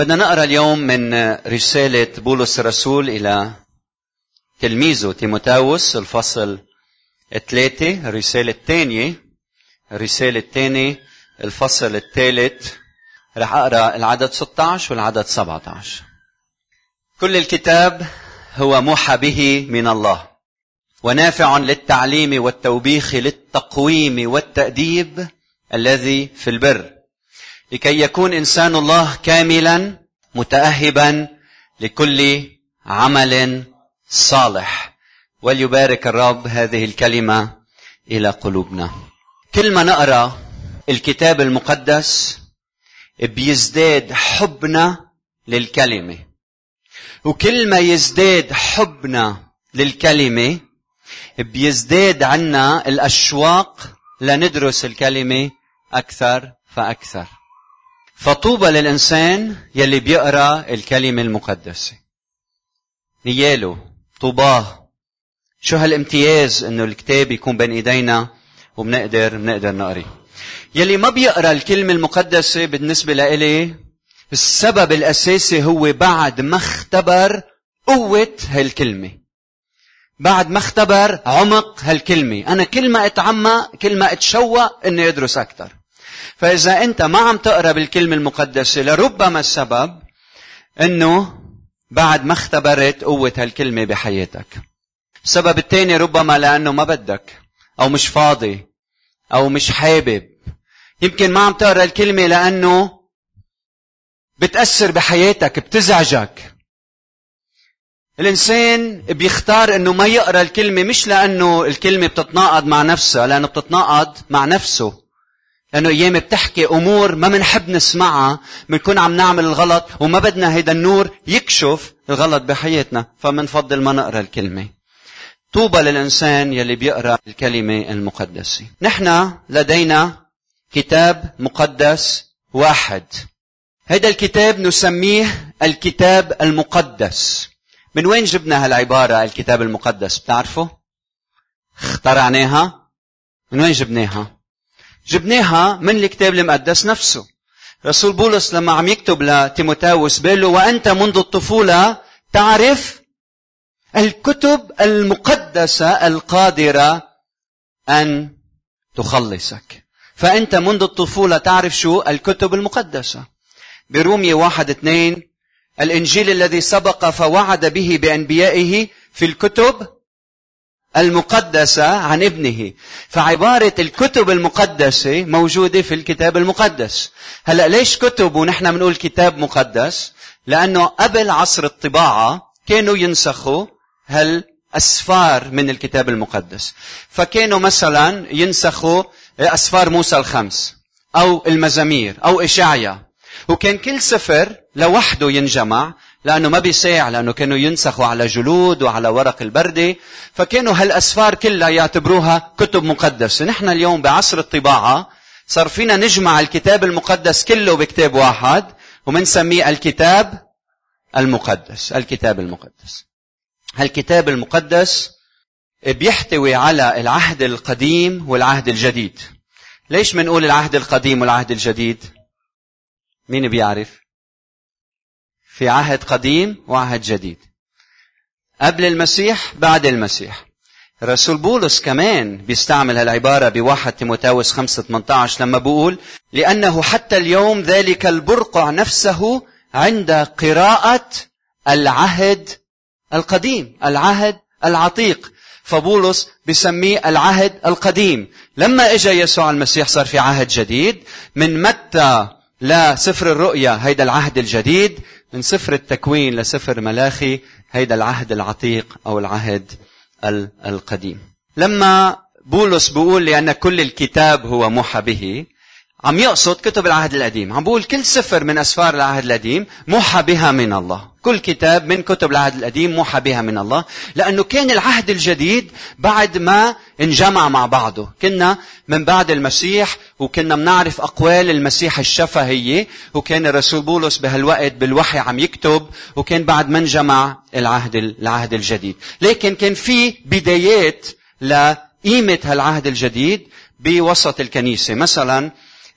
بدنا نقرأ اليوم من رسالة بولس الرسول إلى تلميذه تيموتاوس الفصل الثلاثة الرسالة الثانية الرسالة الثانية الفصل الثالث. رح أقرأ العدد 16 والعدد 17 كل الكتاب هو موحى به من الله ونافع للتعليم والتوبيخ للتقويم والتأديب الذي في البر. لكي يكون إنسان الله كاملا متأهبا لكل عمل صالح. وليبارك الرب هذه الكلمة إلى قلوبنا. كل ما نقرأ الكتاب المقدس بيزداد حبنا للكلمة. وكل ما يزداد حبنا للكلمة بيزداد عنا الأشواق لندرس الكلمة أكثر فأكثر. فطوبى للإنسان يلي بيقرأ الكلمة المقدسة. نياله طوباه. شو هالامتياز إنه الكتاب يكون بين إيدينا وبنقدر بنقدر نقري يلي ما بيقرأ الكلمة المقدسة بالنسبة لإلي السبب الأساسي هو بعد ما اختبر قوة هالكلمة. بعد ما اختبر عمق هالكلمة. أنا كل ما أتعمق كل ما أتشوق إني أدرس أكثر فإذا أنت ما عم تقرأ بالكلمة المقدسة لربما السبب إنه بعد ما اختبرت قوة هالكلمة بحياتك. السبب الثاني ربما لأنه ما بدك أو مش فاضي أو مش حابب. يمكن ما عم تقرأ الكلمة لأنه بتأثر بحياتك بتزعجك. الإنسان بيختار إنه ما يقرأ الكلمة مش لأنه الكلمة بتتناقض مع نفسها لأنه بتتناقض مع نفسه. لأنه أيام بتحكي أمور ما بنحب نسمعها بنكون عم نعمل الغلط وما بدنا هيدا النور يكشف الغلط بحياتنا فمنفضل ما نقرأ الكلمة طوبى للإنسان يلي بيقرأ الكلمة المقدسة نحن لدينا كتاب مقدس واحد هذا الكتاب نسميه الكتاب المقدس من وين جبنا هالعبارة الكتاب المقدس بتعرفوا؟ اخترعناها؟ من وين جبناها؟ جبناها من الكتاب المقدس نفسه. رسول بولس لما عم يكتب لتيموتاوس بيقول له وأنت منذ الطفولة تعرف الكتب المقدسة القادرة أن تخلصك. فأنت منذ الطفولة تعرف شو الكتب المقدسة. برومية واحد اثنين الإنجيل الذي سبق فوعد به بأنبيائه في الكتب المقدسة عن ابنه. فعبارة الكتب المقدسة موجودة في الكتاب المقدس. هلأ ليش كتب ونحن بنقول كتاب مقدس؟ لأنه قبل عصر الطباعة كانوا ينسخوا هالأسفار من الكتاب المقدس. فكانوا مثلا ينسخوا أسفار موسى الخمس أو المزامير أو إشعيا. وكان كل سفر لوحده ينجمع لأنه ما بيساع لأنه كانوا ينسخوا على جلود وعلى ورق البردة فكانوا هالأسفار كلها يعتبروها كتب مقدسة. نحن اليوم بعصر الطباعة صار فينا نجمع الكتاب المقدس كله بكتاب واحد ومنسميه الكتاب المقدس الكتاب المقدس. هالكتاب المقدس بيحتوي على العهد القديم والعهد الجديد. ليش منقول العهد القديم والعهد الجديد؟ مين بيعرف؟ في عهد قديم وعهد جديد. قبل المسيح بعد المسيح. رسول بولس كمان بيستعمل هالعبارة بواحد تيموتاوس 5 18 لما بقول لأنه حتى اليوم ذلك البرقع نفسه عند قراءة العهد القديم العهد العتيق. فبولس بسميه العهد القديم. لما اجى يسوع المسيح صار في عهد جديد من متى لسفر الرؤيا هيدا العهد الجديد؟ من سفر التكوين لسفر ملاخي هيدا العهد العتيق أو العهد القديم. لما بولس بيقول لأن كل الكتاب هو موحى به عم يقصد كتب العهد القديم. عم بقول كل سفر من أسفار العهد القديم موحى بها من الله. كل كتاب من كتب العهد القديم موحى بها من الله. لأنه كان العهد الجديد بعد ما انجمع مع بعضه. كنا من بعد المسيح وكنا بنعرف أقوال المسيح الشفهية. وكان الرسول بولس بهالوقت بالوحي عم يكتب. وكان بعد ما انجمع العهد العهد الجديد. لكن كان في بدايات لقيمة هالعهد الجديد بوسط الكنيسة. مثلا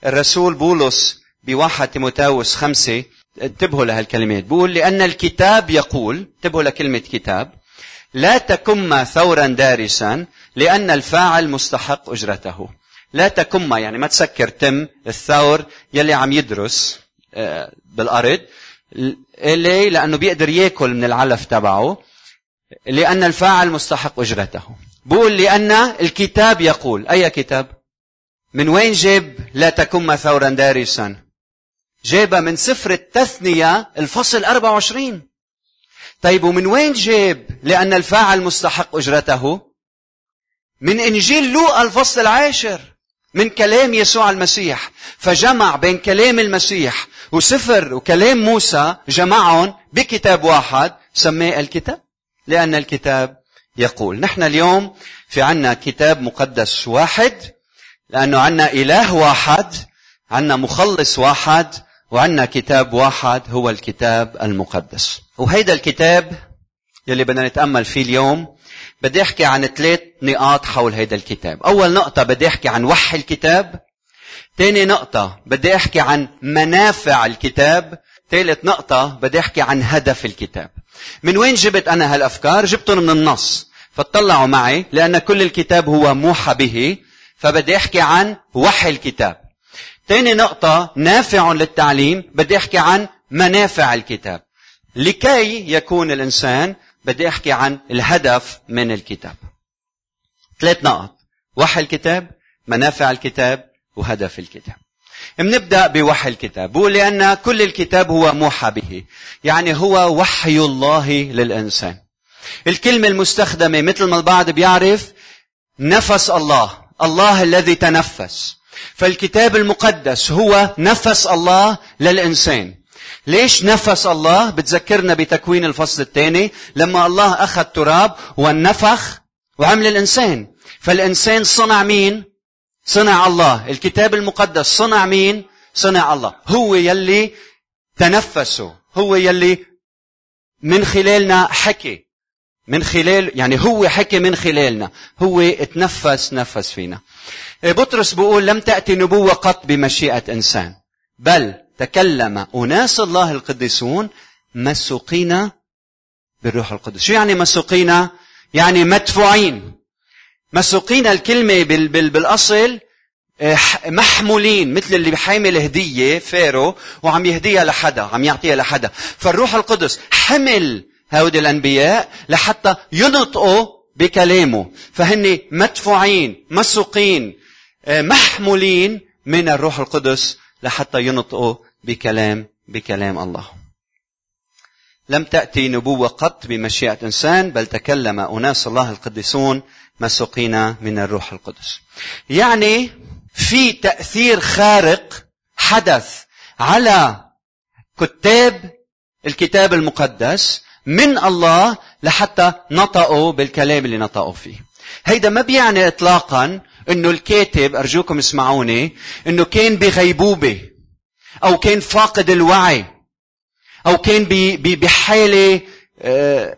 الرسول بولس بواحد تيموتاوس خمسة انتبهوا لهالكلمات. بقول لأن الكتاب يقول انتبهوا لكلمة كتاب لا تكم ثورا دارسا لأن الفاعل مستحق أجرته. لا تكم يعني ما تسكر تم الثور يلي عم يدرس آه، بالأرض ليه؟ لأنه بيقدر يأكل من العلف تبعه لأن الفاعل مستحق أجرته. بقول لأن الكتاب يقول أي كتاب؟ من وين جاب لا تكم ثورا دارسا؟ جابها من سفر التثنية الفصل 24 طيب ومن وين جاب لأن الفاعل مستحق أجرته؟ من إنجيل لوقا الفصل العاشر من كلام يسوع المسيح. فجمع بين كلام المسيح وسفر وكلام موسى جمعهم بكتاب واحد سماه الكتاب لأن الكتاب يقول. نحن اليوم في عنا كتاب مقدس واحد لأنه عنا إله واحد عنا مخلص واحد وعنا كتاب واحد هو الكتاب المقدس. وهيدا الكتاب يلي بدنا نتأمل فيه اليوم بدي أحكي عن ثلاث نقاط حول هيدا الكتاب. أول نقطة بدي أحكي عن وحي الكتاب ثاني نقطة بدي أحكي عن منافع الكتاب ثالث نقطة بدي أحكي عن هدف الكتاب. من وين جبت أنا هالأفكار؟ جبتهم من النص. فاطلعوا معي لأن كل الكتاب هو موحى به. فبدي أحكي عن وحي الكتاب. ثاني نقطة نافع للتعليم بدي أحكي عن منافع الكتاب. لكي يكون الإنسان بدي أحكي عن الهدف من الكتاب. ثلاث نقط. وحي الكتاب منافع الكتاب وهدف الكتاب. بنبدأ بوحي الكتاب. بقول لأن كل الكتاب هو موحى به. يعني هو وحي الله للإنسان. الكلمة المستخدمة مثل ما البعض بيعرف نفس الله. الله الذي تنفس. فالكتاب المقدس هو نفس الله للإنسان. ليش نفس الله؟ بتذكرنا بتكوين الفصل الثاني. لما الله أخذ تراب ونفخ وعمل الإنسان. فالإنسان صنع مين؟ صنع الله. الكتاب المقدس صنع مين؟ صنع الله. هو يلي تنفسه. هو يلي من خلالنا حكي. من خلال يعني هو حكي من خلالنا. هو اتنفس نفس فينا. بطرس بيقول لم تأتي نبوة قط بمشيئة إنسان. بل تكلم أناس الله القديسون مسوقين بالروح القدس. شو يعني مسوقين؟ يعني مدفوعين. مسوقين الكلمة بال بال بالأصل آه، محمولين مثل اللي بحامل هدية فيرو وعم يهديها لحدا عم يعطيها لحدا. فالروح القدس حمل هؤلاء الأنبياء لحتى ينطقوا بكلامه. فهن مدفوعين مسوقين آه، محمولين من الروح القدس لحتى ينطقوا بكلام بكلام الله. لم تأتي نبوة قط بمشيئة إنسان بل تكلم أناس الله القديسون مسوقين من الروح القدس. يعني في تأثير خارق حدث على كتاب الكتاب المقدس من الله لحتى نطقوا بالكلام اللي نطقوا فيه. هيدا ما بيعني اطلاقا إنه الكاتب أرجوكم اسمعوني إنه كان بغيبوبة أو كان فاقد الوعي أو كان بحالة آه،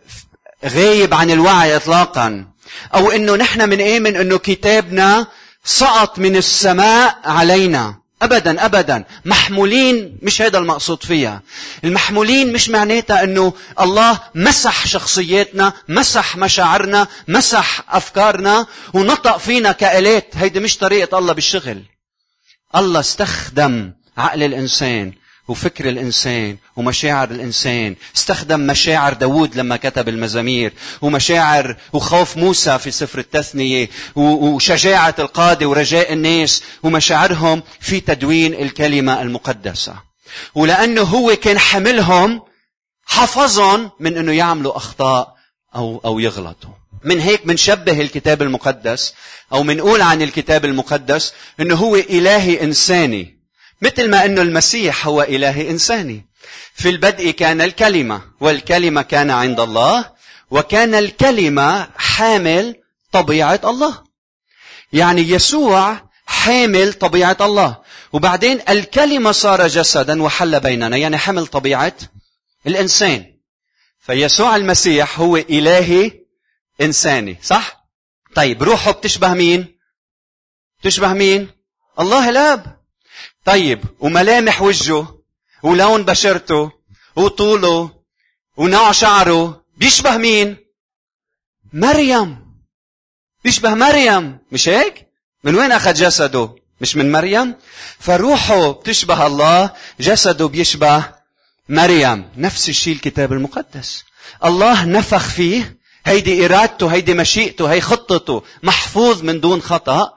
غايب عن الوعي اطلاقا أو إنه نحن بنآمن إنه كتابنا سقط من السماء علينا. ابدا ابدا. محمولين مش هذا المقصود فيها. المحمولين مش معناتها إنه الله مسح شخصياتنا مسح مشاعرنا مسح أفكارنا ونطق فينا كآلات. هيدي مش طريقة الله بالشغل. الله استخدم عقل الإنسان وفكر الإنسان ومشاعر الإنسان. استخدم مشاعر داود لما كتب المزامير ومشاعر وخوف موسى في سفر التثنية وشجاعة القادة ورجاء الناس ومشاعرهم في تدوين الكلمة المقدسة. ولأنه هو كان حملهم حفظهم من أنه يعملوا أخطاء أو, أو يغلطوا. من هيك منشبه الكتاب المقدس أو منقول عن الكتاب المقدس أنه هو إلهي إنساني. مثل ما أنه المسيح هو إله إنساني في البدء كان الكلمة والكلمة كان عند الله وكان الكلمة حامل طبيعة الله يعني يسوع حامل طبيعة الله وبعدين الكلمة صار جسدا وحل بيننا يعني حمل طبيعة الإنسان فيسوع المسيح هو إلهي إنساني صح؟ طيب روحه بتشبه مين؟ تشبه مين؟ الله الآب طيب وملامح وجهه ولون بشرته وطوله ونوع شعره بيشبه مين؟ مريم بيشبه مريم مش هيك؟ من وين أخذ جسده؟ مش من مريم؟ فروحه بتشبه الله جسده بيشبه مريم نفس الشيء الكتاب المقدس الله نفخ فيه هيدي إرادته هيدي مشيئته هي خطته محفوظ من دون خطأ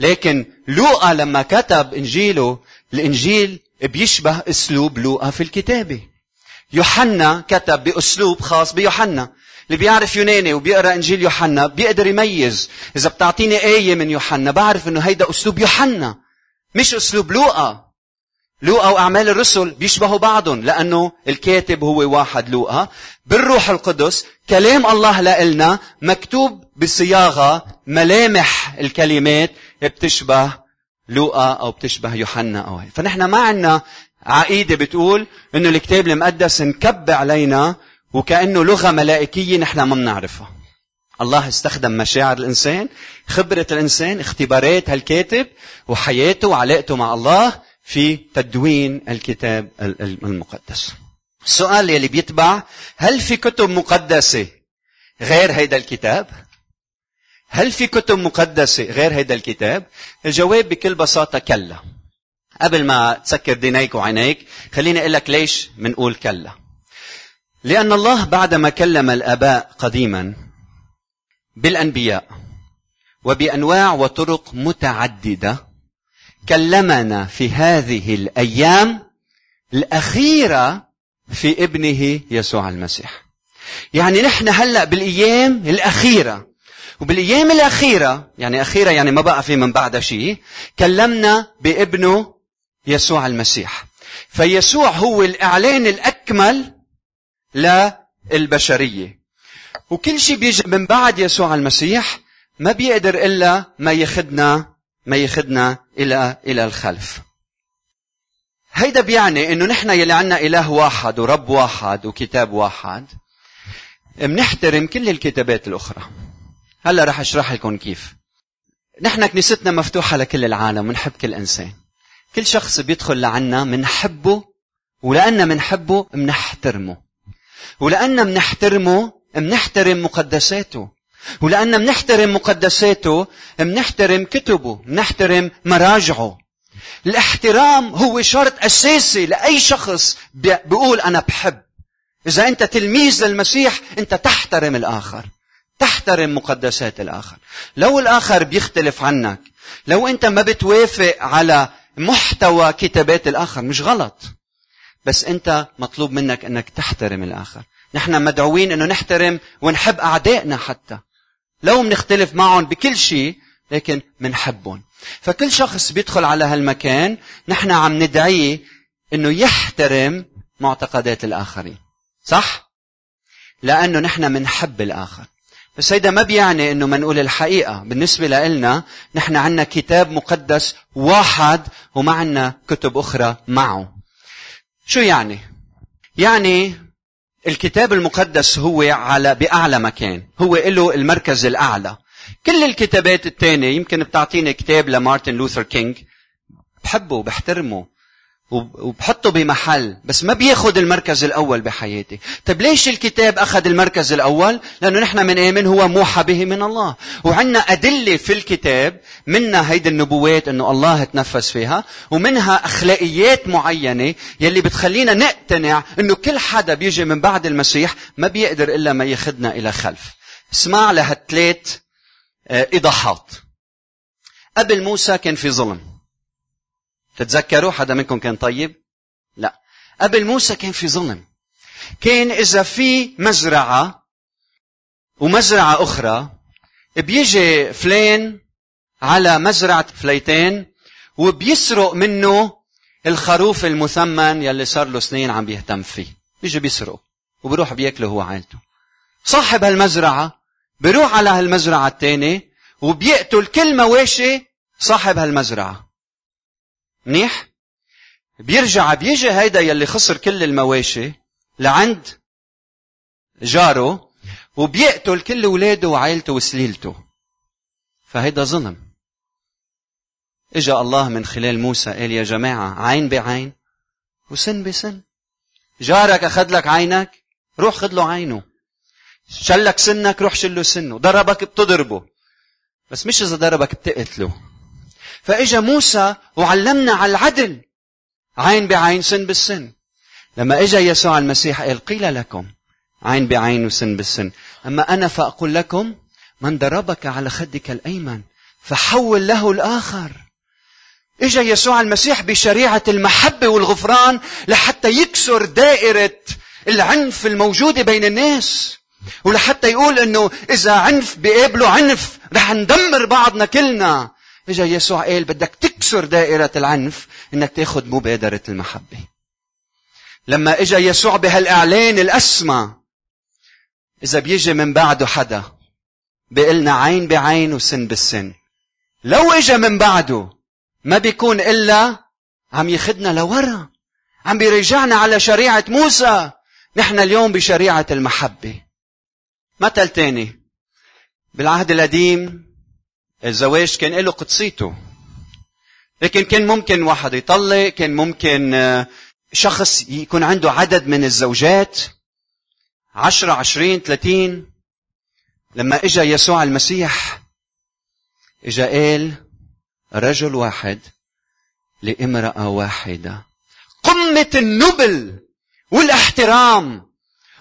لكن لوقا لما كتب إنجيله الإنجيل بيشبه أسلوب لوقا في الكتابة. يوحنا كتب بأسلوب خاص بيوحنا. اللي بيعرف يوناني وبيقرأ إنجيل يوحنا بيقدر يميز. إذا بتعطيني آية من يوحنا بعرف إنه هيدا أسلوب يوحنا مش أسلوب لوقا. لوقا وأعمال الرسل بيشبهوا بعضهم لأنه الكاتب هو واحد لوقا. بالروح القدس كلام الله لنا مكتوب بصياغة ملامح الكلمات بتشبه لوقا أو بتشبه يوحنا أو هي فنحن ما عندنا عقيدة بتقول إنه الكتاب المقدس انكب علينا وكأنه لغة ملائكية نحن ما بنعرفها. الله استخدم مشاعر الإنسان خبرة الإنسان اختبارات هالكاتب وحياته وعلاقته مع الله في تدوين الكتاب المقدس. السؤال يلي بيتبع هل في كتب مقدسة غير هيدا الكتاب؟ هل في كتب مقدسة غير هيدا الكتاب؟ الجواب بكل بساطة كلا. قبل ما تسكر دينيك وعينيك خليني أقول لك ليش منقول كلا. لأن الله بعدما كلم الآباء قديما بالأنبياء وبأنواع وطرق متعددة كلمنا في هذه الأيام الأخيرة في ابنه يسوع المسيح. يعني نحن هلأ بالأيام الأخيرة وبالايام الاخيرة يعني اخيرة يعني ما بقى في من بعدها شيء كلمنا بابنه يسوع المسيح. فيسوع هو الإعلان الأكمل للبشرية. وكل شيء بيجي من بعد يسوع المسيح ما بيقدر إلا ما ياخذنا ما ياخذنا إلى إلى الخلف. هيدا بيعني إنه نحن يلي عنا إله واحد ورب واحد وكتاب واحد بنحترم كل الكتابات الأخرى. هلا رح أشرح لكم كيف. نحن كنيستنا مفتوحة لكل العالم ونحب كل إنسان. كل شخص بيدخل لعنا منحبه ولأن منحبه منحترمه. ولأن منحترمه منحترم مقدساته. ولأن منحترم مقدساته منحترم كتبه منحترم مراجعه. الاحترام هو شرط أساسي لأي شخص بيقول أنا بحب. إذا أنت تلميذ للمسيح أنت تحترم الآخر. تحترم مقدسات الآخر. لو الآخر بيختلف عنك لو أنت ما بتوافق على محتوى كتابات الآخر مش غلط. بس أنت مطلوب منك أنك تحترم الآخر. نحن مدعوين أنه نحترم ونحب أعدائنا حتى. لو منختلف معهم بكل شيء لكن منحبهم. فكل شخص بيدخل على هالمكان نحن عم ندعيه إنه يحترم معتقدات الآخرين. صح؟ لأنه نحن منحب الآخر. بس هيدا ما بيعني إنه ما نقول الحقيقة؟ بالنسبة لنا نحن عندنا كتاب مقدس واحد وما عندنا كتب أخرى معه. شو يعني؟ يعني الكتاب المقدس هو على بأعلى مكان. هو له المركز الأعلى. كل الكتابات الثانية يمكن بتعطيني كتاب لمارتن لوثر كينج. بحبه وبحترمه وبحطه بمحل بس ما بياخذ المركز الأول بحياتي. طيب ليش الكتاب أخذ المركز الأول؟ لأنه نحن بنآمن هو موحى به من الله. وعندنا أدلة في الكتاب منها هيدي النبوات إنه الله تنفس فيها ومنها أخلاقيات معينة يلي بتخلينا نقتنع إنه كل حدا بيجي من بعد المسيح ما بيقدر إلا ما ياخذنا إلى خلف. اسمع لهالثلاث آه، ايضاحات قبل موسى كان في ظلم. تتذكروا حدا منكم كان طيب؟ لا. قبل موسى كان في ظلم. كان إذا في مزرعة ومزرعة أخرى بيجي فلان على مزرعة فليتين وبيسرق منه الخروف المثمن يلي صار له سنين عم بيهتم فيه. بيجي بيسرقه وبروح بياكله هو وعائلته. صاحب هالمزرعة بيروح على هالمزرعة الثانية وبيقتل كل مواشي صاحب هالمزرعة. منيح؟ بيرجع بيجي هيدا يلي خسر كل المواشي لعند جاره وبيقتل كل اولاده وعائلته وسليلته. فهيدا ظلم. إجا الله من خلال موسى قال يا جماعة عين بعين وسن بسن. جارك أخذ لك عينك روح خذ له عينه. شلك سنك روح شله سنه. ضربك بتضربه. بس مش إذا ضربك بتقتله. فإجا موسى وعلمنا على العدل عين بعين سن بالسن. لما إجا يسوع المسيح قال قيل لكم عين بعين وسن بالسن. أما أنا فأقول لكم من ضربك على خدك الأيمن فحول له الآخر. إجا يسوع المسيح بشريعة المحبة والغفران لحتى يكسر دائرة العنف الموجودة بين الناس ولحتى يقول إنه إذا عنف بيقابله عنف رح ندمر بعضنا كلنا. إجا يسوع قال بدك تكسر دائرة العنف إنك تأخذ مبادرة المحبة. لما إجا يسوع بهالإعلان الأسمى إذا بيجي من بعده حدا بيقلنا عين بعين وسن بالسن. لو إجا من بعده ما بيكون إلا عم يخدنا لورا عم بيرجعنا على شريعة موسى. نحن اليوم بشريعة المحبة. مثل تاني بالعهد القديم الزواج كان له قدسيته. لكن كان ممكن واحد يطلق كان ممكن آه، شخص يكون عنده عدد من الزوجات. عشرة عشرين ثلاثين. لما إجا يسوع المسيح إجا قال رجل واحد لامرأة واحدة. قمة النبل والاحترام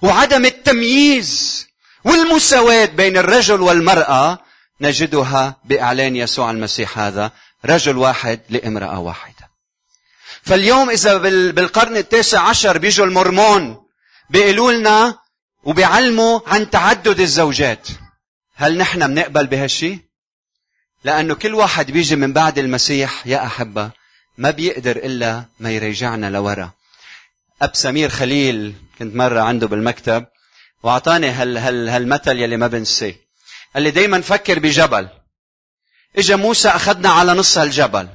وعدم التمييز والمساواة بين الرجل والمرأة نجدها بإعلان يسوع المسيح هذا رجل واحد لامرأة واحدة. فاليوم إذا بالقرن التاسع عشر بيجوا المورمون بيقولوا لنا وبيعلموا عن تعدد الزوجات. هل نحن بنقبل بهالشي؟ لأنه كل واحد بيجي من بعد المسيح يا أحبة ما بيقدر إلا ما يرجعنا لورا. أب سمير خليل كنت مرة عنده بالمكتب وأعطاني هال هال هالمثل يلي ما بنساه قال لي دايما فكر بجبل. إجا موسى أخذنا على نص هالجبل.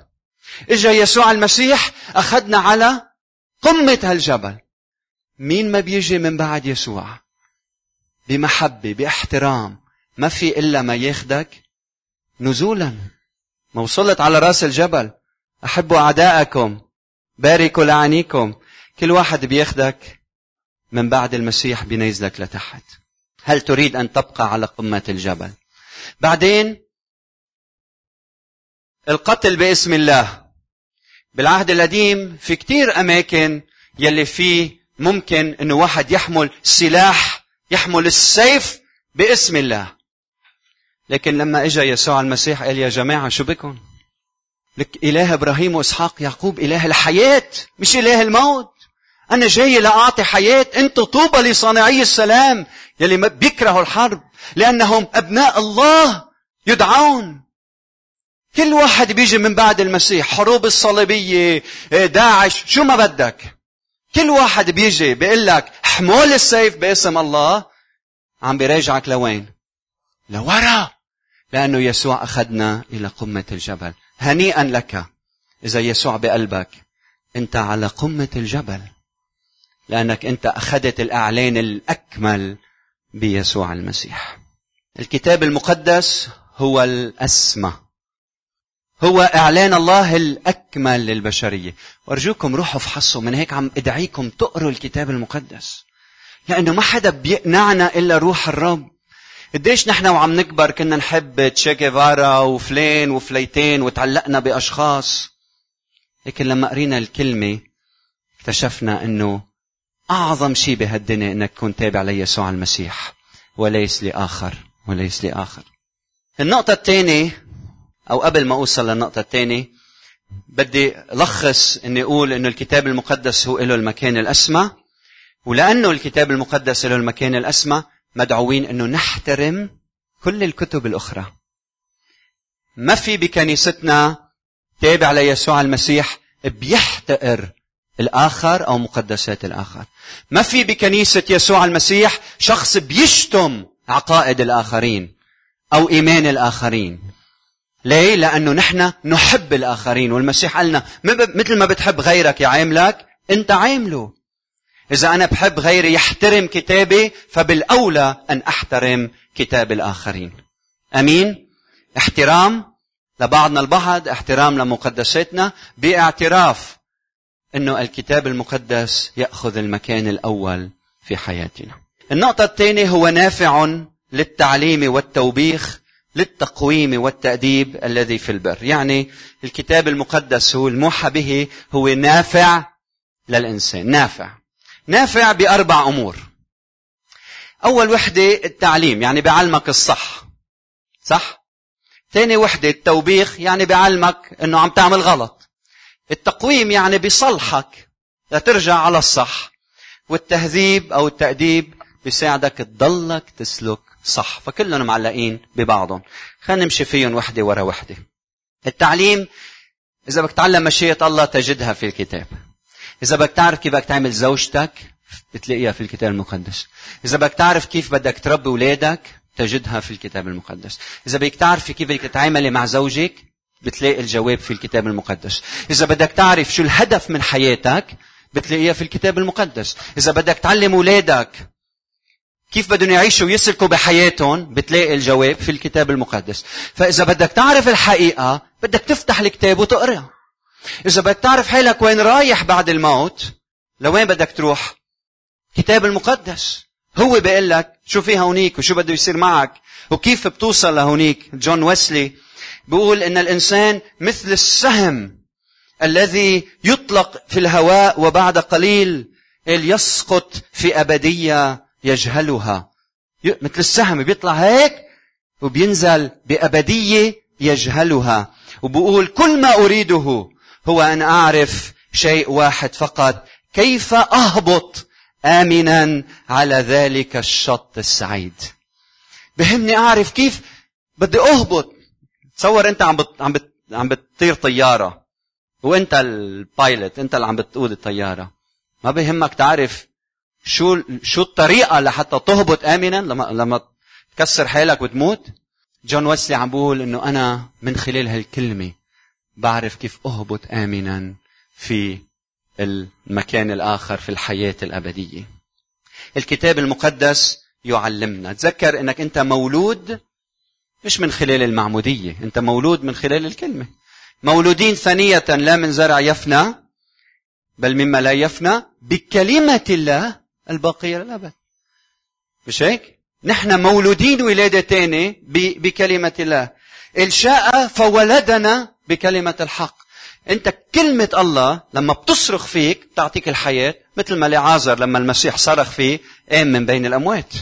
إجا يسوع المسيح أخذنا على قمة هالجبل. مين ما بيجي من بعد يسوع؟ بمحبة باحترام. ما في إلا ما ياخدك نزولا. ما وصلت على رأس الجبل. أحبوا أعداءكم. باركوا لعنيكم كل واحد بياخدك من بعد المسيح بينزلك لتحت. هل تريد أن تبقى على قمة الجبل؟ بعدين القتل باسم الله. بالعهد القديم في كتير أماكن يلي فيه ممكن أنه واحد يحمل سلاح يحمل السيف باسم الله. لكن لما اجى يسوع المسيح قال يا جماعة شو بكم؟ لك إله إبراهيم وإسحاق يعقوب إله الحياة مش إله الموت. أنا جاي لأعطي حياة. أنتم طوبى لصانعي السلام. يلي بيكرهوا الحرب لأنهم أبناء الله يدعون. كل واحد بيجي من بعد المسيح حروب الصليبية داعش شو ما بدك. كل واحد بيجي بيقول لك حمول السيف باسم الله. عم بيراجعك لوين؟ لورا. لأنه يسوع أخذنا إلى قمة الجبل. هنيئا لك إذا يسوع بقلبك أنت على قمة الجبل. لأنك أنت أخذت الإعلان الأكمل بيسوع المسيح. الكتاب المقدس هو الأسمى. هو إعلان الله الأكمل للبشرية. وأرجوكم روحوا افحصوا من هيك عم أدعيكم تقروا الكتاب المقدس. لأنه ما حدا بيقنعنا إلا روح الرب. قديش نحن وعم نكبر كنا نحب تشيكيفارا وفلين وفليتين وتعلقنا بأشخاص. لكن لما قرينا الكلمة اكتشفنا إنه أعظم شيء بهالدنيا إنك تكون تابع ليسوع المسيح وليس لآخر وليس لآخر. النقطة الثانية أو قبل ما أوصل للنقطة الثانية بدي لخص إني أقول إنه الكتاب المقدس هو له المكان الأسمى ولأنه الكتاب المقدس له المكان الأسمى مدعوين إنه نحترم كل الكتب الأخرى. ما في بكنيستنا تابع ليسوع المسيح بيحتقر الآخر أو مقدسات الآخر. ما في بكنيسة يسوع المسيح شخص بيشتم عقائد الآخرين أو إيمان الآخرين. ليه؟ لأنه نحن نحب الآخرين والمسيح قالنا مثل ما بتحب غيرك يعاملك أنت عامله. إذا أنا بحب غيري يحترم كتابي فبالأولى أن أحترم كتاب الآخرين. أمين؟ احترام لبعضنا البعض، احترام لمقدساتنا باعتراف إنه الكتاب المقدس يأخذ المكان الأول في حياتنا. النقطة الثانية هو نافع للتعليم والتوبيخ للتقويم والتأديب الذي في البر. يعني الكتاب المقدس هو الموحى به هو نافع للإنسان. نافع. نافع بأربع أمور. أول وحدة التعليم يعني بعلمك الصح. صح؟ ثاني وحدة التوبيخ يعني بعلمك أنه عم تعمل غلط. التقويم يعني بصلحك. لترجع على الصح. والتهذيب أو التأديب بيساعدك تضلك تسلك صح. فكلهم معلقين ببعضهم. خلينا نمشي فيهم وحدة ورا وحدة. التعليم إذا بدك تتعلم مشيئة الله تجدها في الكتاب. إذا بدك تعرف كيف بدك تعمل زوجتك بتلاقيها في الكتاب المقدس. إذا بدك تعرف كيف بدك تربي أولادك تجدها في الكتاب المقدس. إذا بدك تعرف كيف بدك تتعاملي مع زوجك بتلاقي الجواب في الكتاب المقدس. إذا بدك تعرف شو الهدف من حياتك بتلاقيها في الكتاب المقدس. إذا بدك تعلم أولادك كيف بدهم يعيشوا ويسلكوا بحياتهم بتلاقي الجواب في الكتاب المقدس. فإذا بدك تعرف الحقيقة بدك تفتح الكتاب وتقرأ. إذا بدك تعرف حالك وين رايح بعد الموت لوين بدك تروح؟ كتاب المقدس. هو بيقول لك شو في هونيك وشو بده يصير معك وكيف بتوصل لهونيك. جون ويسلي بيقول إن الإنسان مثل السهم الذي يطلق في الهواء وبعد قليل يسقط في أبدية يجهلها. مثل السهم بيطلع هيك وبينزل بأبدية يجهلها. وبقول كل ما أريده هو أن أعرف شيء واحد فقط. كيف أهبط آمنا على ذلك الشط السعيد؟ بهمني أعرف كيف بدي أهبط. تصور أنت عم بت... عم بت... عم بتطير طيارة وأنت البايلوت أنت اللي عم بتقود الطيارة. ما بهمك تعرف شو شو الطريقة لحتى تهبط امنا لما لما تكسر حالك وتموت. جون ويسلي عم بقول إنه أنا من خلال هالكلمة بعرف كيف أهبط امنا في المكان الآخر في الحياة الأبدية. الكتاب المقدس يعلمنا. تذكر إنك أنت مولود مش من خلال المعمودية انت مولود من خلال الكلمة. مولودين ثانية لا من زرع يفنى بل مما لا يفنى بكلمة الله الباقية للأبد مش هيك؟ نحن مولودين ولادة تانية بكلمة الله. الشاء فولدنا بكلمة الحق. انت كلمة الله لما بتصرخ فيك تعطيك الحياة مثل ما لعازر لما المسيح صرخ فيه قام من بين الأموات.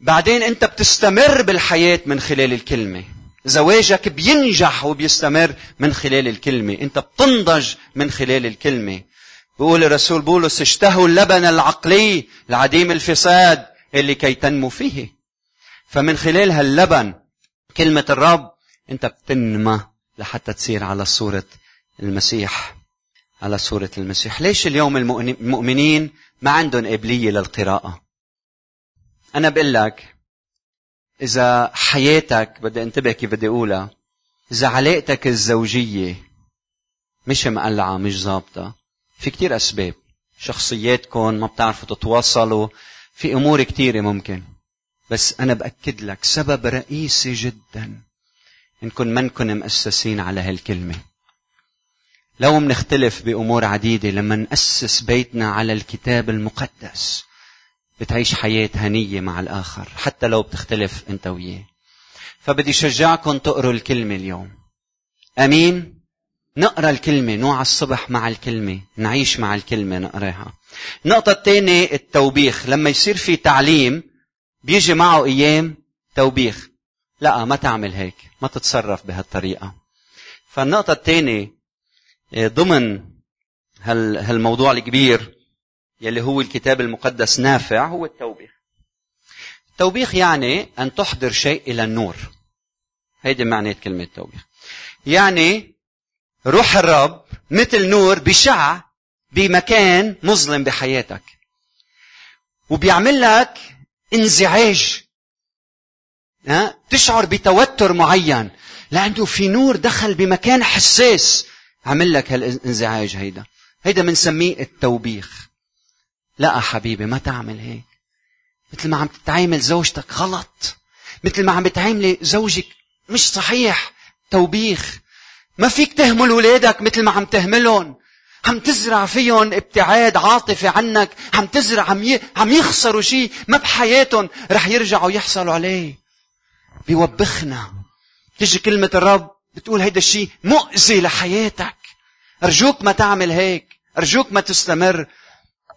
بعدين انت بتستمر بالحياة من خلال الكلمة. زواجك بينجح وبيستمر من خلال الكلمة. انت بتنضج من خلال الكلمة. بيقول الرسول بولس اشتهوا اللبن العقلي العديم الفساد اللي كي تنمو فيه. فمن خلال هاللبن كلمة الرب انت بتنمى لحتى تصير على صورة المسيح. على صورة المسيح. ليش اليوم المؤمنين ما عندهم قابلية للقراءة؟ أنا بقول لك إذا حياتك بدي انتبه كيف بدي أقولها إذا علاقتك الزوجية مش مقلعة مش ظابطة في كتير أسباب. شخصياتكم ما بتعرفوا تتواصلوا في أمور كتيرة ممكن. بس أنا بأكد لك سبب رئيسي جدا إنكم منكم مؤسسين على هالكلمة. لو منختلف بأمور عديدة لما نأسس بيتنا على الكتاب المقدس. بتعيش حياة هنية مع الآخر حتى لو بتختلف أنت وياه. فبدي شجعكم تقروا الكلمة اليوم. أمين؟ نقرأ الكلمة نوع الصبح مع الكلمة نعيش مع الكلمة نقراها. النقطة الثانية التوبيخ. لما يصير في تعليم بيجي معه أيام توبيخ. لا ما تعمل هيك ما تتصرف بهالطريقة. فالنقطة الثانية آه، ضمن هالموضوع الكبير يلي هو الكتاب المقدس نافع هو التوبيخ. التوبيخ يعني أن تحضر شيء إلى النور. هيدي معنى كلمة توبيخ. يعني روح الرب مثل نور بشع بمكان مظلم بحياتك. وبيعمل لك انزعاج. ها؟ تشعر بتوتر معين. لأنه في نور دخل بمكان حساس. عمل لك هالانزعاج هيدا. هيدا بنسميه التوبيخ. لا حبيبي ما تعمل هيك. مثل ما عم تتعامل زوجتك غلط. مثل ما عم بتعاملي زوجك مش صحيح. توبيخ. ما فيك تهمل ولادك مثل ما عم تهملهم. عم تزرع فيهم ابتعاد عاطفي عنك. عم تزرع عم, ي... عم يخسروا شيء ما بحياتهم. رح يرجعوا يحصلوا عليه. بيوبخنا. تيجي كلمة الرب بتقول هيدا الشيء مؤذي لحياتك. أرجوك ما تعمل هيك. أرجوك ما تستمر.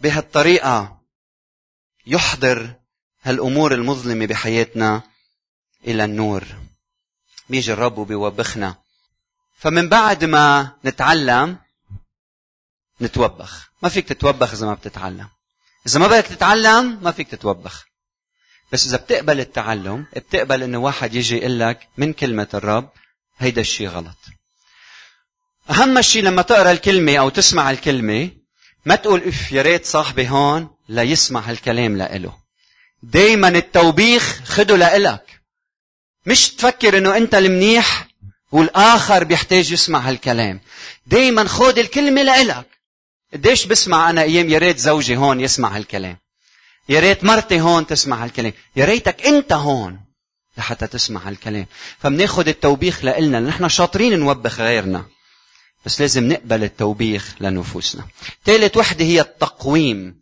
بهالطريقة يحضر هالأمور المظلمة بحياتنا إلى النور. بيجي الرب وبيوبخنا. فمن بعد ما نتعلم نتوبخ. ما فيك تتوبخ إذا ما بتتعلم. إذا ما بدك تتعلم ما فيك تتوبخ. بس إذا بتقبل التعلم بتقبل إنه واحد يجي يقول لك من كلمة الرب هيدا الشيء غلط. أهم شيء لما تقرأ الكلمة أو تسمع الكلمة ما تقول اف يا ريت صاحبي هون ليسمع هالكلام لإله. دايما التوبيخ خده لإلك. مش تفكر إنه أنت المنيح والآخر بيحتاج يسمع هالكلام. دايما خد الكلمة لإلك. قديش بسمع أنا أيام يا ريت زوجي هون يسمع هالكلام. يا ريت مرتي هون تسمع هالكلام. يا ريتك أنت هون لحتى تسمع هالكلام. فبناخد التوبيخ لإلنا. نحن شاطرين نوبخ غيرنا. بس لازم نقبل التوبيخ لنفوسنا. ثالث وحدة هي التقويم.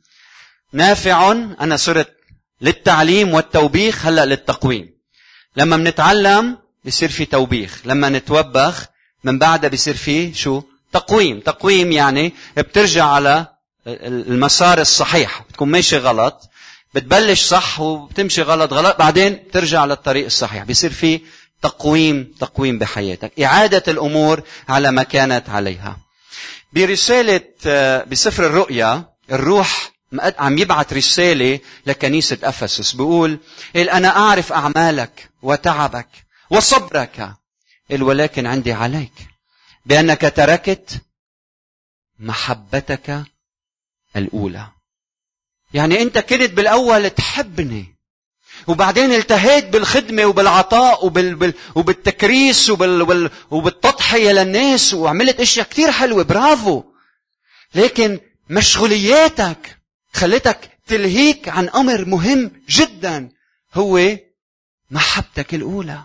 نافع أنا صرت للتعليم والتوبيخ هلأ للتقويم. لما بنتعلم بيصير في توبيخ لما نتوبخ من بعدها بيصير في شو؟ تقويم. تقويم يعني بترجع على المسار الصحيح بتكون ماشي غلط بتبلش صح وبتمشي غلط غلط بعدين بترجع للطريق الصحيح. بيصير في تقويم تقويم بحياتك. إعادة الأمور على ما كانت عليها. برسالة آه، بسفر الرؤيا الروح عم يبعث رسالة لكنيسة أفسس. بيقول أنا أعرف أعمالك وتعبك وصبرك ولكن عندي عليك بأنك تركت محبتك الأولى. يعني أنت كنت بالأول تحبني. وبعدين التهيت بالخدمة وبالعطاء وبال... بال... وبالتكريس وبال... وبال... وبالتضحية للناس وعملت أشياء كثير حلوة برافو. لكن مشغولياتك خلتك تلهيك عن أمر مهم جدا هو محبتك الأولى.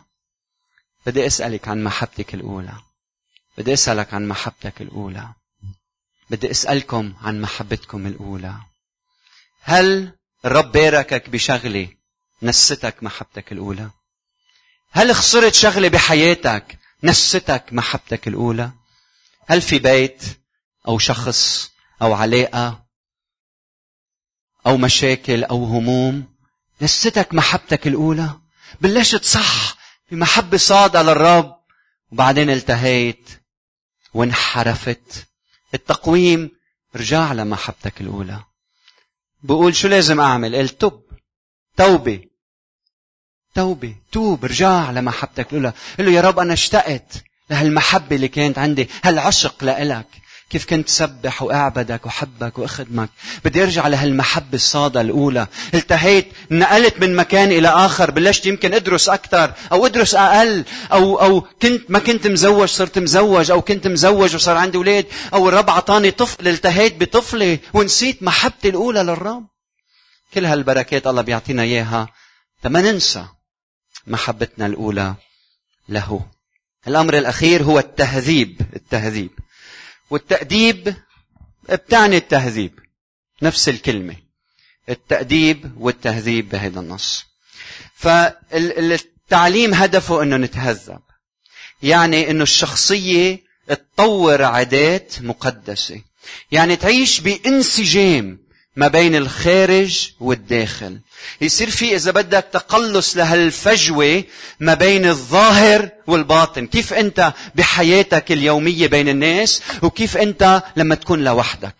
بدي أسألك عن محبتك الأولى. بدي أسألك عن محبتك الأولى. بدي أسألكم عن محبتكم الأولى. هل الرب باركك بشغلة نستك محبتك الأولى؟ هل خسرت شغلة بحياتك نستك محبتك الأولى؟ هل في بيت أو شخص أو علاقة أو مشاكل أو هموم نستك محبتك الأولى؟ بلشت صح بمحبة صادقة للرب وبعدين التهيت وانحرفت التقويم رجع لمحبتك الأولى بقول شو لازم أعمل؟ قلت توبة توبة توب رجع لمحبتك. قل له يا رب أنا اشتقت لهالمحبة اللي كانت عندي هالعشق لإلك. كيف كنت سبح وأعبدك وحبك وأخدمك. بدي أرجع لهالمحبة الصادة الأولى. التهيت نقلت من مكان إلى آخر. بلشت يمكن أدرس أكثر أو أدرس أقل. أو أو كنت ما كنت مزوج صرت مزوج. أو كنت مزوج وصار عندي أولاد. أو الرب أعطاني طفل التهيت بطفلي ونسيت محبتي الأولى للرب. كل هالبركات الله بيعطينا إياها. فما ننسى محبتنا الأولى له. الأمر الأخير هو التهذيب التهذيب. والتأديب بتعني التهذيب. نفس الكلمة. التأديب والتهذيب بهذا النص. فالتعليم هدفه إنه نتهذب. يعني إنه الشخصية تطور عادات مقدسة. يعني تعيش بانسجام. ما بين الخارج والداخل. يصير في إذا بدك تقلص لهالفجوة ما بين الظاهر والباطن. كيف أنت بحياتك اليومية بين الناس؟ وكيف أنت لما تكون لوحدك؟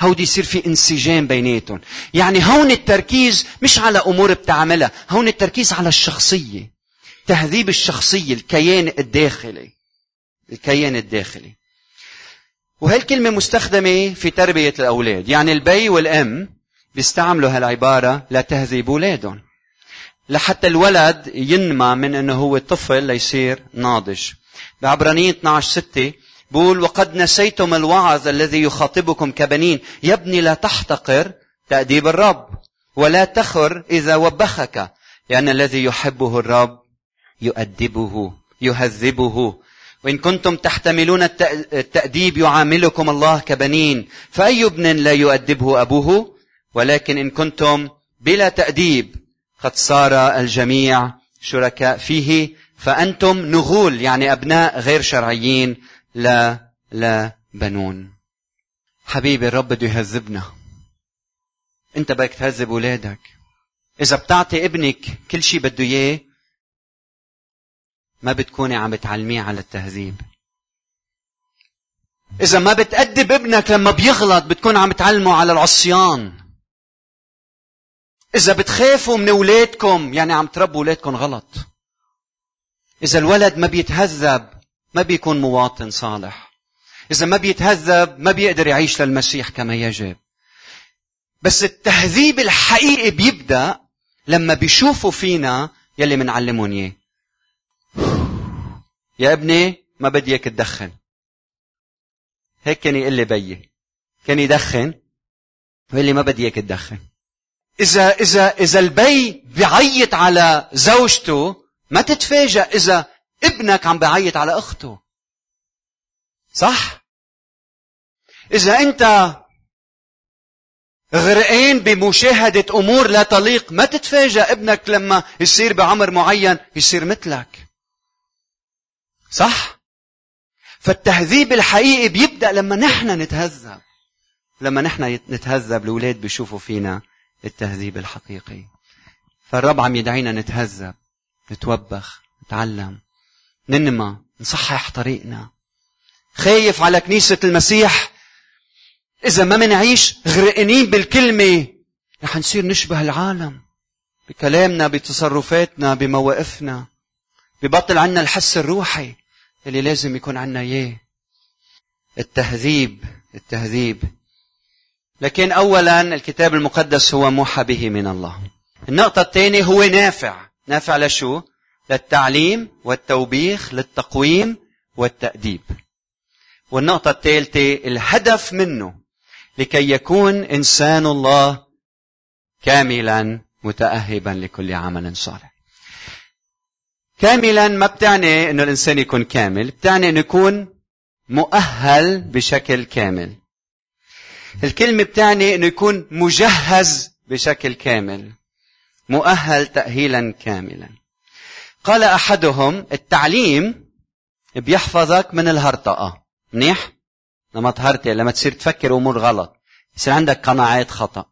هودي يصير في انسجام بيناتهم. يعني هون التركيز مش على أمور بتعملها هون التركيز على الشخصية. تهذيب الشخصية الكيان الداخلي. الكيان الداخلي. وهالكلمة مستخدمة في تربية الأولاد. يعني البي والأم بيستعملوا هالعبارة لتهذيب أولادهم. لحتى الولد ينمى من أنه هو طفل ليصير ناضج. بعبرانيين 12 6 بقول وقد نسيتم الوعظ الذي يخاطبكم كبنين. يا ابني لا تحتقر تأديب الرب ولا تخر إذا وبخك. لأن الذي يحبه الرب يؤدبه يهذبه وإن كنتم تحتملون التأديب يعاملكم الله كبنين فأي ابن لا يؤدبه أبوه؟ ولكن إن كنتم بلا تأديب قد صار الجميع شركاء فيه فأنتم نغول يعني أبناء غير شرعيين لا لا بنون. حبيبي الرب بده يهذبنا. أنت بدك تهذب اولادك إذا بتعطي ابنك كل شيء بده إياه ما بتكوني عم بتعلميه على التهذيب. إذا ما بتأدب ابنك لما بيغلط بتكون عم تعلمه على العصيان. إذا بتخافوا من أولادكم يعني عم تربوا أولادكم غلط. إذا الولد ما بيتهذب ما بيكون مواطن صالح. إذا ما بيتهذب ما بيقدر يعيش للمسيح كما يجب. بس التهذيب الحقيقي بيبدأ لما بيشوفوا فينا يلي منعلمهم إياه. يا ابني ما بدي اياك تدخن. هيك كان يقول لي بيي. كان يدخن. ويقول لي ما بدي اياك تدخن. إذا إذا إذا البي بيعيط على زوجته ما تتفاجأ إذا ابنك عم بيعيط على أخته. صح؟ إذا أنت غرقان بمشاهدة أمور لا تليق ما تتفاجأ ابنك لما يصير بعمر معين يصير مثلك. صح؟ فالتهذيب الحقيقي بيبدأ لما نحن نتهذب. لما نحن نتهذب الأولاد بيشوفوا فينا التهذيب الحقيقي. فالرب عم يدعينا نتهذب نتوبخ نتعلم ننمى نصحح طريقنا. خايف على كنيسة المسيح؟ إذا ما منعيش غرقانين بالكلمة. رح نصير نشبه العالم. بكلامنا بتصرفاتنا بمواقفنا. ببطل عنا الحس الروحي. اللي لازم يكون عنا إياه. التهذيب التهذيب. لكن أولا الكتاب المقدس هو موحى به من الله. النقطة الثانية هو نافع. نافع لشو؟ للتعليم والتوبيخ للتقويم والتأديب. والنقطة الثالثة الهدف منه لكي يكون إنسان الله كاملا متأهبا لكل عمل صالح. كاملا ما بتعني إنه الإنسان يكون كامل بتعني إنه يكون مؤهل بشكل كامل. الكلمة بتعني إنه يكون مجهز بشكل كامل مؤهل تأهيلا كاملا. قال أحدهم التعليم بيحفظك من الهرطقة. منيح؟ لما تهرتي لما تصير تفكر أمور غلط يصير عندك قناعات خطأ.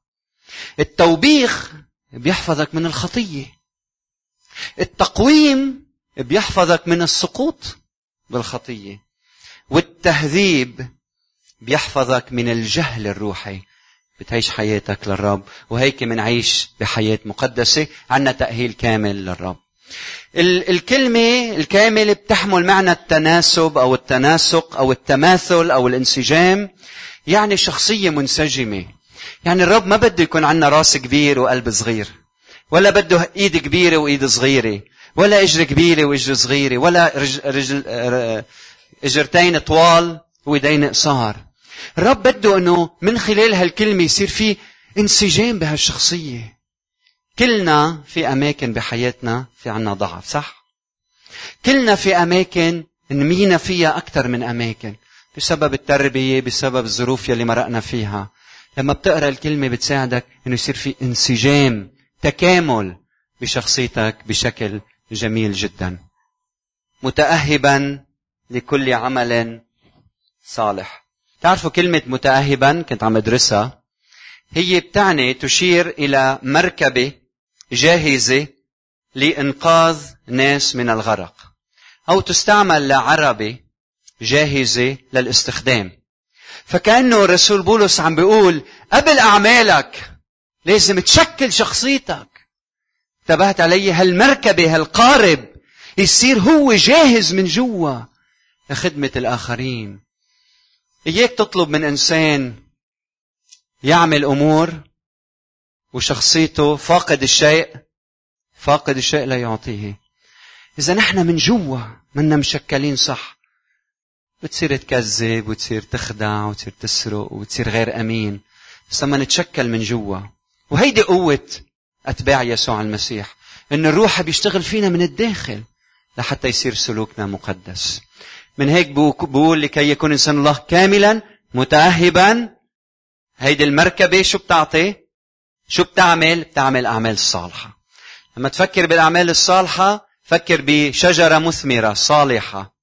التوبيخ بيحفظك من الخطية. التقويم بيحفظك من السقوط بالخطية والتهذيب بيحفظك من الجهل الروحي. بتعيش حياتك للرب وهيك منعيش بحياة مقدسة عنا تأهيل كامل للرب. الكلمة الكاملة بتحمل معنى التناسب أو التناسق أو التماثل أو الانسجام يعني شخصية منسجمة. يعني الرب ما بده يكون عنا راس كبير وقلب صغير ولا بده إيد كبيرة وإيد صغيرة. ولا إجر كبيرة وإجر صغيرة ولا رجل, إجرتين طوال وايدين قصار الرب بده إنه من خلال هالكلمة يصير في انسجام بهالشخصية. كلنا في أماكن بحياتنا في عنا ضعف صح؟ كلنا في أماكن نمينا فيها أكثر من أماكن بسبب التربية بسبب الظروف يلي مرقنا فيها. لما بتقرأ الكلمة بتساعدك أنه يصير في انسجام تكامل بشخصيتك بشكل جميل جدا. متأهبا لكل عمل صالح. تعرفوا كلمة متأهبا كنت عم أدرسها هي بتعني تشير إلى مركبة جاهزة لإنقاذ ناس من الغرق أو تستعمل لعربة جاهزة للاستخدام. فكأنه الرسول بولس عم بيقول قبل أعمالك لازم تشكل شخصيتك. انتبهت علي؟ هالمركبة هالقارب يصير هو جاهز من جوا. لخدمة الآخرين. إياك تطلب من إنسان يعمل أمور وشخصيته فاقد الشيء فاقد الشيء لا يعطيه. إذا نحن من جوا منا مشكلين صح. بتصير تكذب وتصير تخدع وتصير تسرق وتصير غير أمين. بس لما نتشكل من جوا. وهيدي قوة أتباع يسوع المسيح. إن الروح بيشتغل فينا من الداخل لحتى يصير سلوكنا مقدس. من هيك بقول لكي يكون إنسان الله كاملا متأهبا. هيدي المركبة شو بتعطي؟ شو بتعمل؟ بتعمل أعمال الصالحة لما تفكر بالأعمال الصالحة فكر بشجرة مثمرة صالحة.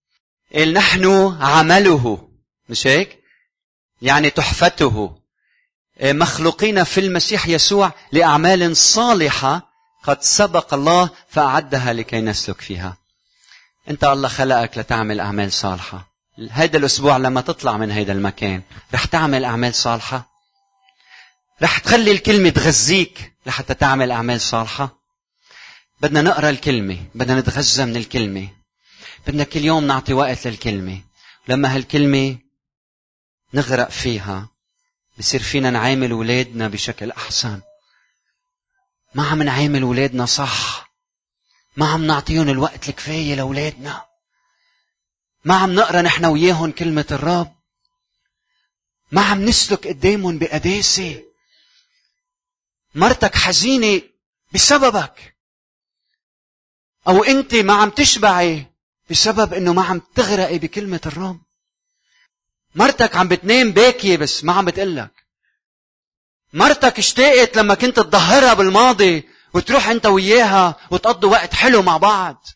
نحن عمله. مش هيك؟ يعني تحفته. مخلوقين في المسيح يسوع لأعمال صالحة قد سبق الله فأعدها لكي نسلك فيها. أنت الله خلقك لتعمل أعمال صالحة. هيدا الأسبوع لما تطلع من هيدا المكان رح تعمل أعمال صالحة؟ رح تخلي الكلمة تغذيك لحتى تعمل أعمال صالحة؟ بدنا نقرأ الكلمة بدنا نتغذى من الكلمة. بدنا كل يوم نعطي وقت للكلمة. لما هالكلمة نغرق فيها بصير فينا نعامل ولادنا بشكل أحسن. ما عم نعامل ولادنا صح. ما عم نعطيهم الوقت الكفاية لأولادنا. ما عم نقرأ نحن وياهم كلمة الرب. ما عم نسلك قدامهم بقداسة. مرتك حزينة بسببك. أو أنت ما عم تشبعي بسبب أنه ما عم تغرقي بكلمة الرب. مرتك عم بتنام باكية بس ما عم بتقلك مرتك اشتاقت لما كنت تظهرها بالماضي وتروح انت وياها وتقضوا وقت حلو مع بعض.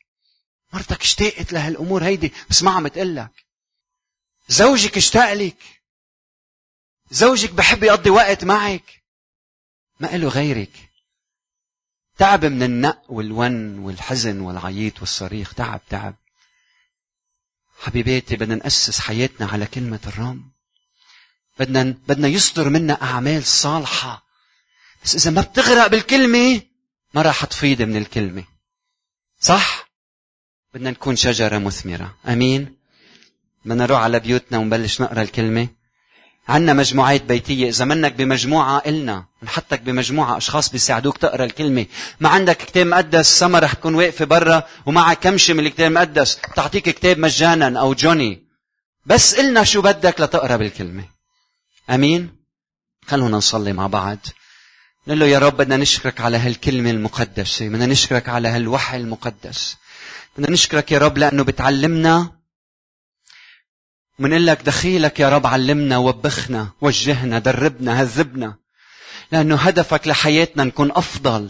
مرتك اشتاقت لهالأمور هيدي بس ما عم تقلك زوجك اشتاق لك زوجك بحب يقضي وقت معك. ما له غيرك. تعب من النق والون والحزن والعييط والصريخ. تعب تعب. حبيباتي بدنا نأسس حياتنا على كلمة الرب بدنا بدنا يصدر منا أعمال صالحة. بس إذا ما بتغرق بالكلمة ما راح تفيض من الكلمة. صح؟ بدنا نكون شجرة مثمرة. أمين؟ بدنا نروح على بيوتنا ونبلش نقرأ الكلمة. عنا مجموعات بيتية. إذا منك بمجموعة إلنا نحطك بمجموعة أشخاص بيساعدوك تقرأ الكلمة. ما عندك كتاب مقدس سما رح تكون واقفة برا ومعك كمشة من الكتاب المقدس. تعطيك كتاب مجانا أو جوني. بس إلنا شو بدك لتقرأ بالكلمة. أمين؟ خلونا نصلي مع بعض. نقول له يا رب بدنا نشكرك على هالكلمة المقدسة. بدنا نشكرك على هالوحي المقدس. بدنا نشكرك يا رب لأنه بتعلمنا منقول لك دخيلك يا رب علمنا وبخنا وجهنا دربنا هذبنا. لأنه هدفك لحياتنا نكون أفضل.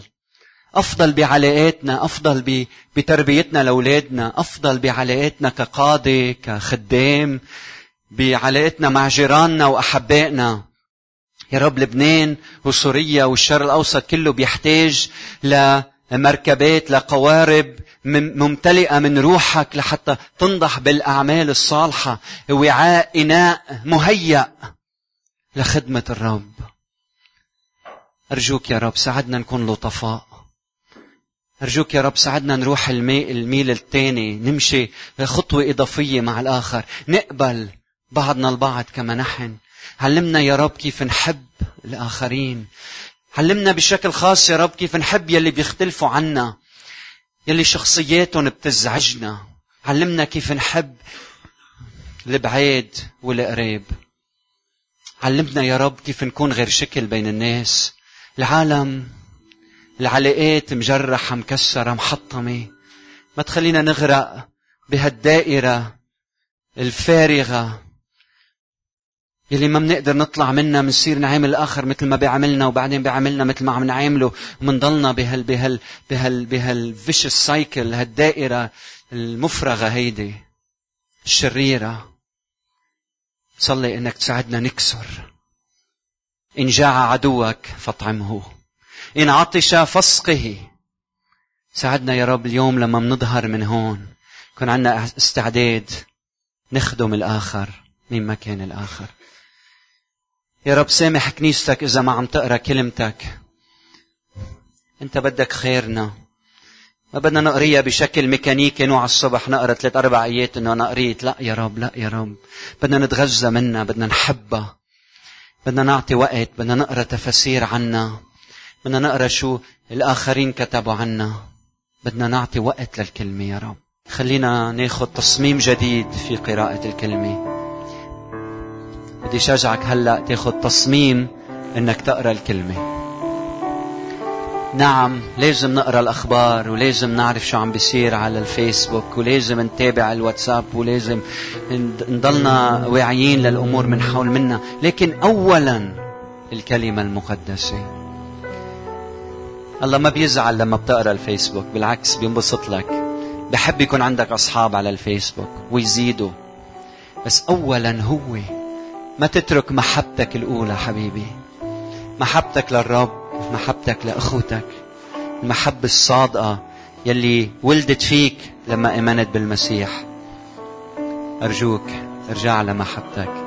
أفضل بعلاقاتنا أفضل بتربيتنا لأولادنا أفضل بعلاقاتنا كقاضي كخدام بعلاقتنا مع جيراننا وأحبائنا. يا رب لبنان وسوريا والشرق الأوسط كله بيحتاج لمركبات لقوارب ممتلئة من روحك لحتى تنضح بالأعمال الصالحة. وعاء إناء مهيأ لخدمة الرب. أرجوك يا رب ساعدنا نكون لطفاء. أرجوك يا رب ساعدنا نروح المي... الميل الثاني نمشي خطوة إضافية مع الآخر. نقبل بعضنا البعض كما نحن. علمنا يا رب كيف نحب الآخرين. علمنا بشكل خاص يا رب كيف نحب يلي بيختلفوا عنا. يلي شخصياتهم بتزعجنا. علمنا كيف نحب البعيد والقريب. علمنا يا رب كيف نكون غير شكل بين الناس. العالم العلاقات مجرحة مكسرة محطمة. ما تخلينا نغرق بهالدائرة الفارغة. يلي ما بنقدر نطلع منها بنصير نعامل الآخر مثل ما بيعملنا وبعدين بيعملنا مثل ما عم نعامله ومنضلنا بهال بهال بهال بهال فيش سايكل هالدائرة المفرغة هيدي الشريرة. صلي إنك تساعدنا نكسر. إن جاع عدوك فاطعمه. إن عطش فاسقه ساعدنا يا رب اليوم لما منظهر من هون. يكون عندنا استعداد نخدم الآخر مما كان الآخر. يا رب سامح كنيستك إذا ما عم تقرأ كلمتك. أنت بدك خيرنا. ما بدنا نقريها بشكل ميكانيكي نوع الصبح نقرأ ثلاث أربع آيات إنه أنا قريت. لا يا رب لا يا رب. بدنا نتغذى منها بدنا نحبها. بدنا نعطي وقت بدنا نقرأ تفاسير عنا. بدنا نقرأ شو الآخرين كتبوا عنا. بدنا نعطي وقت للكلمة يا رب. خلينا ناخذ تصميم جديد في قراءة الكلمة. بدي شجعك هلا تاخذ تصميم إنك تقرأ الكلمة. نعم لازم نقرأ الأخبار ولازم نعرف شو عم بيصير على الفيسبوك ولازم نتابع الواتساب ولازم نضلنا واعيين للأمور من حول منا. لكن اولا الكلمة المقدسة. الله ما بيزعل لما بتقرأ الفيسبوك بالعكس بينبسط لك. بحب يكون عندك أصحاب على الفيسبوك ويزيدوا. بس اولا هو ما تترك محبتك الأولى حبيبي. محبتك للرب محبتك لأخوتك. المحبة الصادقة يلي ولدت فيك لما آمنت بالمسيح. أرجوك ارجع لمحبتك.